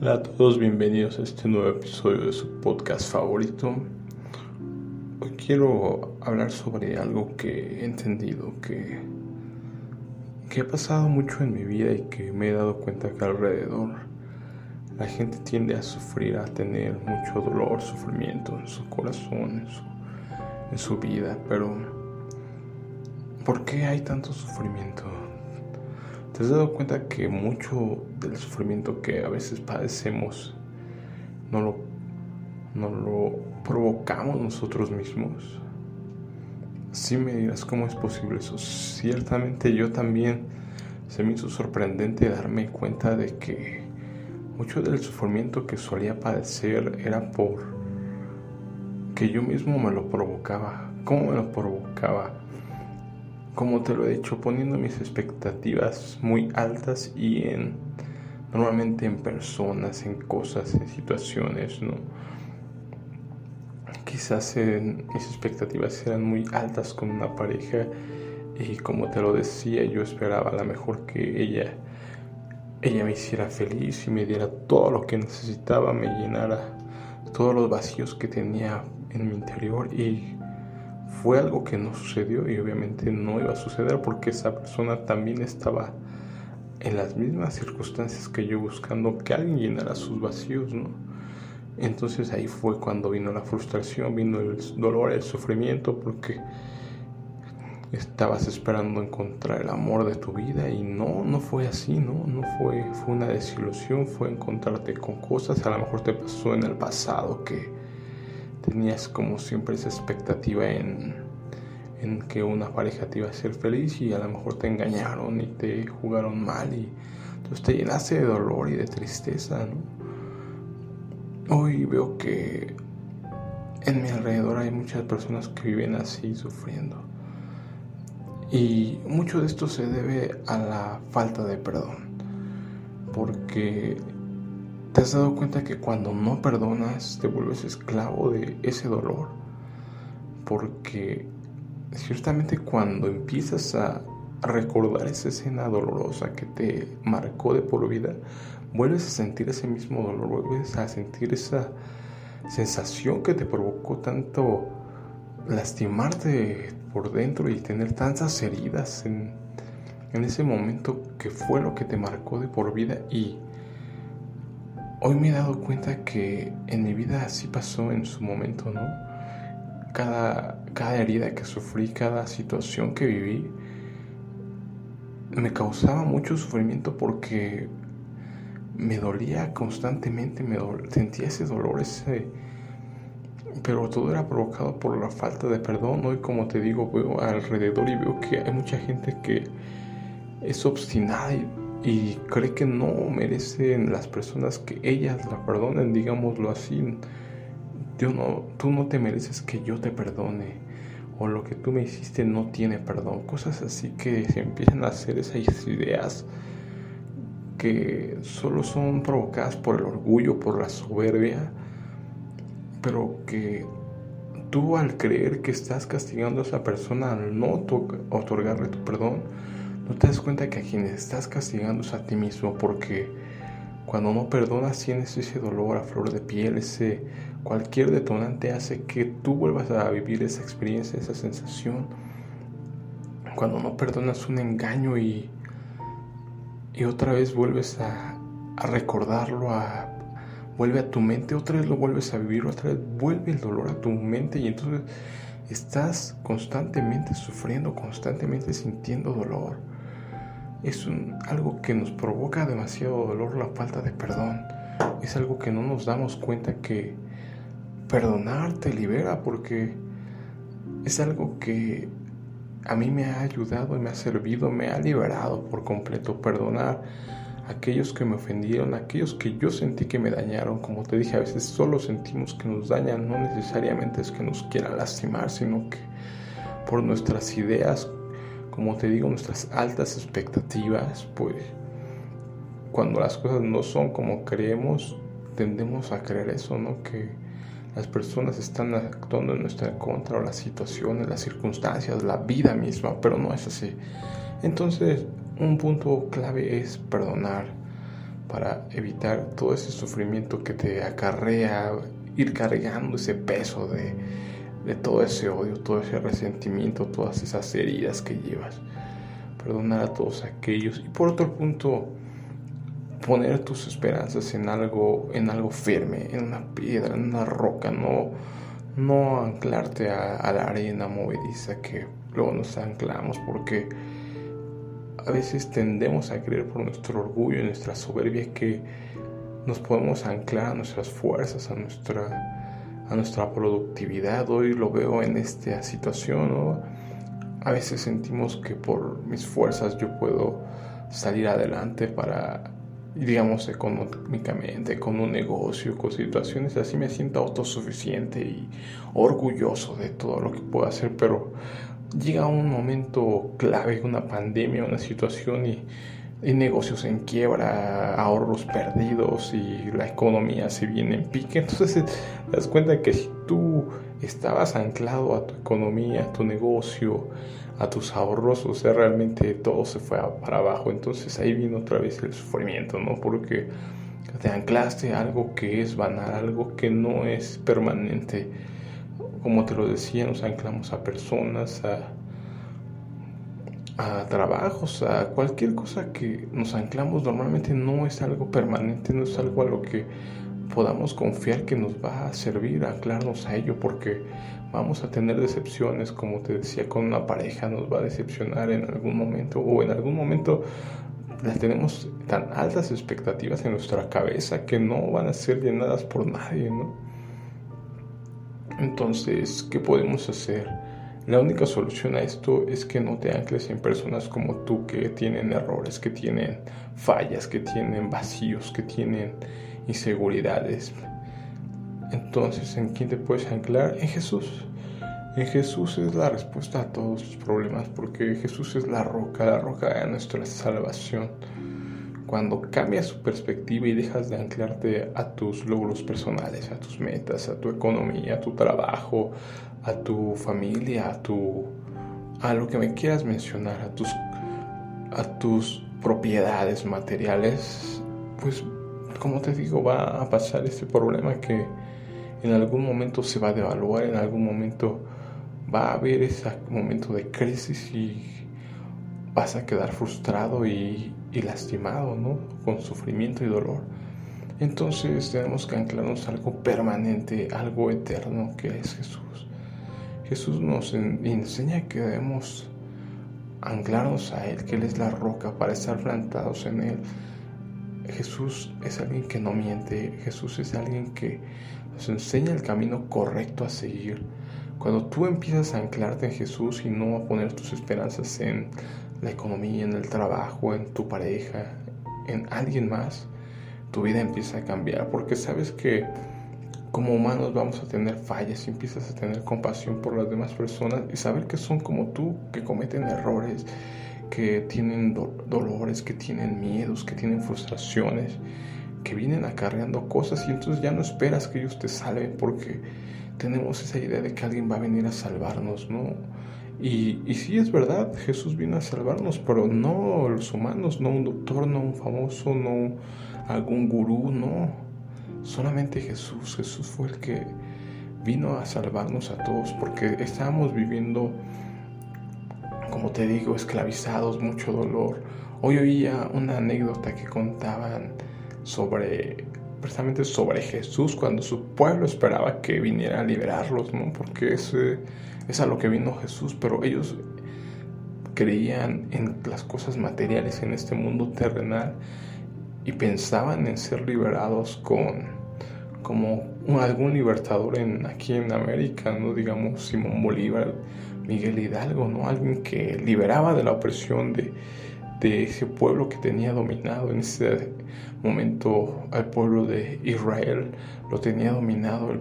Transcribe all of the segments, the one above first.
Hola a todos, bienvenidos a este nuevo episodio de su podcast favorito. Hoy quiero hablar sobre algo que he entendido, que, que ha pasado mucho en mi vida y que me he dado cuenta que alrededor la gente tiende a sufrir, a tener mucho dolor, sufrimiento en su corazón, en su, en su vida. Pero, ¿por qué hay tanto sufrimiento? ¿Te has dado cuenta que mucho del sufrimiento que a veces padecemos no lo, no lo provocamos nosotros mismos? Si me dirás cómo es posible eso. Ciertamente yo también se me hizo sorprendente darme cuenta de que mucho del sufrimiento que solía padecer era por que yo mismo me lo provocaba. ¿Cómo me lo provocaba? Como te lo he dicho, poniendo mis expectativas muy altas y en normalmente en personas, en cosas, en situaciones, ¿no? Quizás mis expectativas eran muy altas con una pareja y como te lo decía, yo esperaba a lo mejor que ella ella me hiciera feliz y me diera todo lo que necesitaba, me llenara todos los vacíos que tenía en mi interior y fue algo que no sucedió y obviamente no iba a suceder porque esa persona también estaba en las mismas circunstancias que yo buscando que alguien llenara sus vacíos, ¿no? Entonces ahí fue cuando vino la frustración, vino el dolor, el sufrimiento, porque estabas esperando encontrar el amor de tu vida y no, no fue así, ¿no? No fue, fue una desilusión, fue encontrarte con cosas, a lo mejor te pasó en el pasado que tenías como siempre esa expectativa en, en que una pareja te iba a hacer feliz y a lo mejor te engañaron y te jugaron mal y entonces te llenaste de dolor y de tristeza, ¿no? Hoy veo que en mi alrededor hay muchas personas que viven así sufriendo. Y mucho de esto se debe a la falta de perdón. Porque ¿Te has dado cuenta que cuando no perdonas te vuelves esclavo de ese dolor? Porque ciertamente cuando empiezas a recordar esa escena dolorosa que te marcó de por vida, vuelves a sentir ese mismo dolor, vuelves a sentir esa sensación que te provocó tanto lastimarte por dentro y tener tantas heridas en, en ese momento que fue lo que te marcó de por vida y Hoy me he dado cuenta que en mi vida así pasó en su momento, ¿no? Cada, cada herida que sufrí, cada situación que viví, me causaba mucho sufrimiento porque me dolía constantemente, me sentía ese dolor, ese... Pero todo era provocado por la falta de perdón. Hoy, como te digo, veo alrededor y veo que hay mucha gente que es obstinada y y cree que no merecen las personas que ellas la perdonen, digámoslo así. Yo no, tú no te mereces que yo te perdone o lo que tú me hiciste no tiene perdón. Cosas así que se empiezan a hacer esas ideas que solo son provocadas por el orgullo, por la soberbia, pero que tú al creer que estás castigando a esa persona al no otorgarle tu perdón, no te das cuenta que a quien estás castigando es a ti mismo porque cuando no perdonas tienes ese dolor a flor de piel, ese cualquier detonante hace que tú vuelvas a vivir esa experiencia, esa sensación. Cuando no perdonas un engaño y, y otra vez vuelves a, a recordarlo, a, vuelve a tu mente, otra vez lo vuelves a vivir, otra vez vuelve el dolor a tu mente y entonces estás constantemente sufriendo, constantemente sintiendo dolor es algo que nos provoca demasiado dolor la falta de perdón. Es algo que no nos damos cuenta que perdonar te libera porque es algo que a mí me ha ayudado y me ha servido, me ha liberado por completo. Perdonar a aquellos que me ofendieron, a aquellos que yo sentí que me dañaron. Como te dije, a veces solo sentimos que nos dañan, no necesariamente es que nos quieran lastimar, sino que por nuestras ideas como te digo, nuestras altas expectativas, pues cuando las cosas no son como creemos, tendemos a creer eso, ¿no? Que las personas están actuando en nuestra contra o las situaciones, las circunstancias, la vida misma, pero no es así. Entonces, un punto clave es perdonar. para evitar todo ese sufrimiento que te acarrea ir cargando ese peso de, de todo ese odio, todo ese resentimiento, todas esas heridas que llevas. Perdonar a todos aquellos. Y por otro punto, poner tus esperanzas en algo, en algo firme, en una piedra, en una roca, no, no anclarte a, la arena movediza que luego nos anclamos porque a veces tendemos a creer por nuestro orgullo y nuestra soberbia que nos podemos anclar a nuestras fuerzas, a nuestra, a nuestra productividad. Hoy lo veo en esta situación, A veces sentimos que por mis fuerzas yo puedo salir adelante para, digamos, económicamente, con un negocio, con situaciones así me siento autosuficiente y orgulloso de todo lo que puedo hacer, pero llega un momento clave, una pandemia, una situación y negocios en quiebra, ahorros perdidos y la economía se viene en pique. Entonces te das cuenta que si tú estabas anclado a tu economía, a tu negocio, a tus ahorros, o sea, realmente todo se fue para abajo. Entonces ahí viene otra vez el sufrimiento, ¿no? Porque te anclaste algo que es banal, algo que no es permanente. Como te lo decía, nos anclamos a personas, a a trabajos, a cualquier cosa que nos anclamos normalmente no es algo permanente, no es algo a lo que podamos confiar que nos va a servir a anclarnos a ello porque vamos a tener decepciones, como te decía, con una pareja nos va a decepcionar en algún momento o en algún momento las tenemos tan altas expectativas en nuestra cabeza que no van a ser llenadas por nadie, ¿no? Entonces, ¿qué podemos hacer? La única solución a esto es que no te ancles en personas como tú que tienen errores, que tienen fallas, que tienen vacíos, que tienen inseguridades. Entonces, ¿en quién te puedes anclar? En Jesús. En Jesús es la respuesta a todos tus problemas, porque Jesús es la roca, la roca de nuestra salvación. Cuando cambias tu perspectiva y dejas de anclarte a tus logros personales, a tus metas, a tu economía, a tu trabajo, a tu familia, a tu a lo que me quieras mencionar, a tus a tus propiedades materiales, pues como te digo, va a pasar este problema que en algún momento se va a devaluar, en algún momento va a haber ese momento de crisis y vas a quedar frustrado y, lastimado, ¿no? Con sufrimiento y dolor. Entonces tenemos que anclarnos algo permanente, algo eterno que es Jesús. Jesús nos enseña que debemos anclarnos a Él, que Él es la roca para estar plantados en Él. Jesús es alguien que no miente, Jesús es alguien que nos enseña el camino correcto a seguir. Cuando tú empiezas a anclarte en Jesús y no a poner tus esperanzas en la economía, en el trabajo, en tu pareja, en alguien más, tu vida empieza a cambiar porque sabes que como humanos vamos a tener fallas y empiezas a tener compasión por las demás personas y saber que son como tú, que cometen errores, que tienen dolores, que tienen miedos, que tienen frustraciones, que vienen acarreando cosas y entonces ya no esperas que ellos te salven porque tenemos esa idea de que alguien va a venir a salvarnos, ¿no? Y, sí es verdad, Jesús vino a salvarnos, pero no los humanos, no un doctor, no un famoso, no algún gurú, no. Solamente Jesús, Jesús fue el que vino a salvarnos a todos porque estábamos viviendo, como te digo, esclavizados, mucho dolor. Hoy oía una anécdota que contaban sobre precisamente sobre Jesús cuando su pueblo esperaba que viniera a liberarlos, ¿no? Porque ese es a lo que vino Jesús, pero ellos creían en las cosas materiales en este mundo terrenal y pensaban en ser liberados con como algún libertador en, aquí en América, no digamos Simón Bolívar, Miguel Hidalgo, ¿no? Alguien que liberaba de la opresión de, de ese pueblo que tenía dominado en ese momento al pueblo de Israel, lo tenía dominado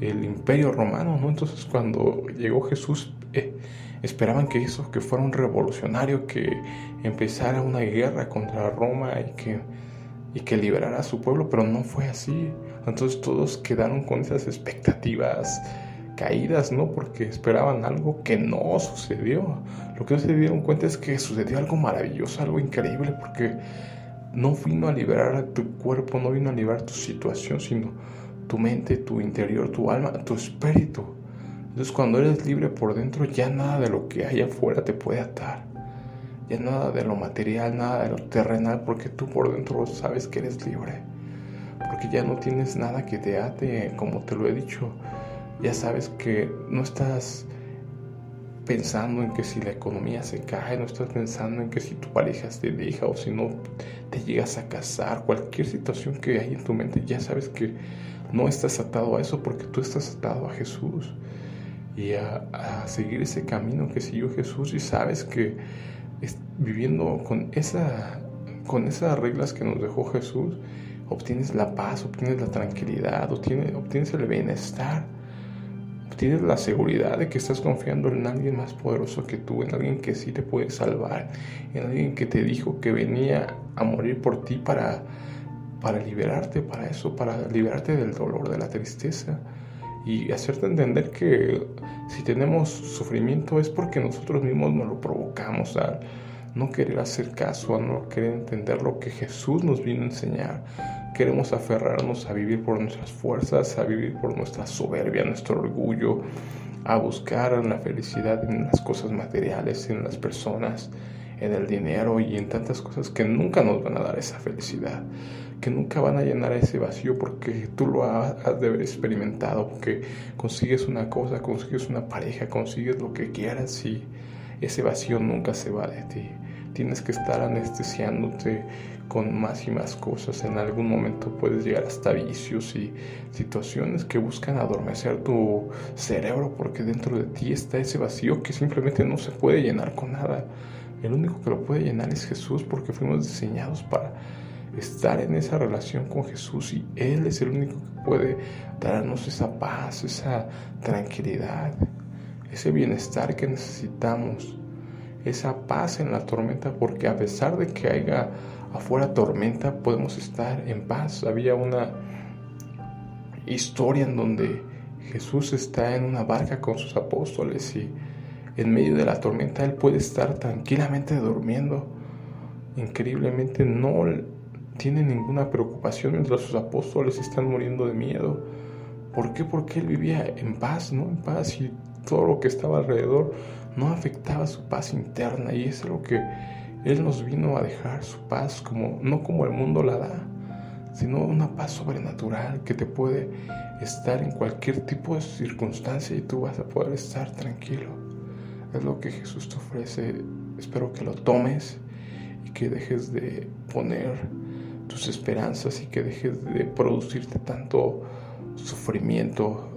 el, imperio romano, ¿no? Entonces cuando llegó Jesús eh, esperaban que eso, que fuera un revolucionario, que empezara una guerra contra Roma y que, y que liberara a su pueblo, pero no fue así. Entonces todos quedaron con esas expectativas caídas, ¿no? Porque esperaban algo que no sucedió. Lo que no se dieron cuenta es que sucedió algo maravilloso, algo increíble, porque no vino a liberar a tu cuerpo, no vino a liberar tu situación, sino tu mente, tu interior, tu alma, tu espíritu. Entonces cuando eres libre por dentro, ya nada de lo que hay afuera te puede atar. Ya nada de lo material, nada de lo terrenal, porque tú por dentro sabes que eres libre. Porque ya no tienes nada que te ate, como te lo he dicho. Ya sabes que no estás pensando en que si la economía se cae, no estás pensando en que si tu pareja te deja o si no te llegas a casar, cualquier situación que hay en tu mente, ya sabes que no estás atado a eso porque tú estás atado a Jesús y a, seguir ese camino que siguió Jesús y sabes que viviendo con, esa, con esas reglas que nos dejó Jesús, obtienes la paz, obtienes la tranquilidad, obtienes, obtienes el bienestar tienes la seguridad de que estás confiando en alguien más poderoso que tú, en alguien que sí te puede salvar, en alguien que te dijo que venía a morir por ti para, para liberarte, para eso, para liberarte del dolor, de la tristeza y hacerte entender que si tenemos sufrimiento es porque nosotros mismos nos lo provocamos no querer hacer caso, a no querer entender lo que Jesús nos vino a enseñar Queremos aferrarnos a vivir por nuestras fuerzas, a vivir por nuestra soberbia, nuestro orgullo, a buscar la felicidad en las cosas materiales, en las personas, en el dinero y en tantas cosas que nunca nos van a dar esa felicidad, que nunca van a llenar ese vacío porque tú lo has de haber experimentado, porque consigues una cosa, consigues una pareja, consigues lo que quieras y ese vacío nunca se va de ti. Tienes que estar anestesiándote con más y más cosas. En algún momento puedes llegar hasta vicios y situaciones que buscan adormecer tu cerebro porque dentro de ti está ese vacío que simplemente no se puede llenar con nada. El único que lo puede llenar es Jesús porque fuimos diseñados para estar en esa relación con Jesús y Él es el único que puede darnos esa paz, esa tranquilidad, ese bienestar que necesitamos esa paz en la tormenta, porque a pesar de que haya afuera tormenta, podemos estar en paz. Había una historia en donde Jesús está en una barca con sus apóstoles y en medio de la tormenta Él puede estar tranquilamente durmiendo. Increíblemente no tiene ninguna preocupación mientras sus apóstoles están muriendo de miedo. ¿Por qué? Porque Él vivía en paz, ¿no? En paz y todo lo que estaba alrededor no afectaba su paz interna y es lo que Él nos vino a dejar, su paz, como, no como el mundo la da, sino una paz sobrenatural que te puede estar en cualquier tipo de circunstancia y tú vas a poder estar tranquilo. Es lo que Jesús te ofrece. Espero que lo tomes y que dejes de poner tus esperanzas y que dejes de producirte tanto sufrimiento,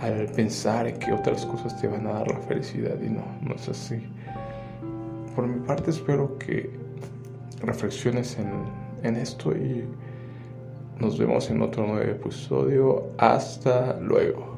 al pensar en que otras cosas te van a dar la felicidad y no, no es así. Por mi parte espero que reflexiones en, en esto y nos vemos en otro nuevo episodio. Hasta luego.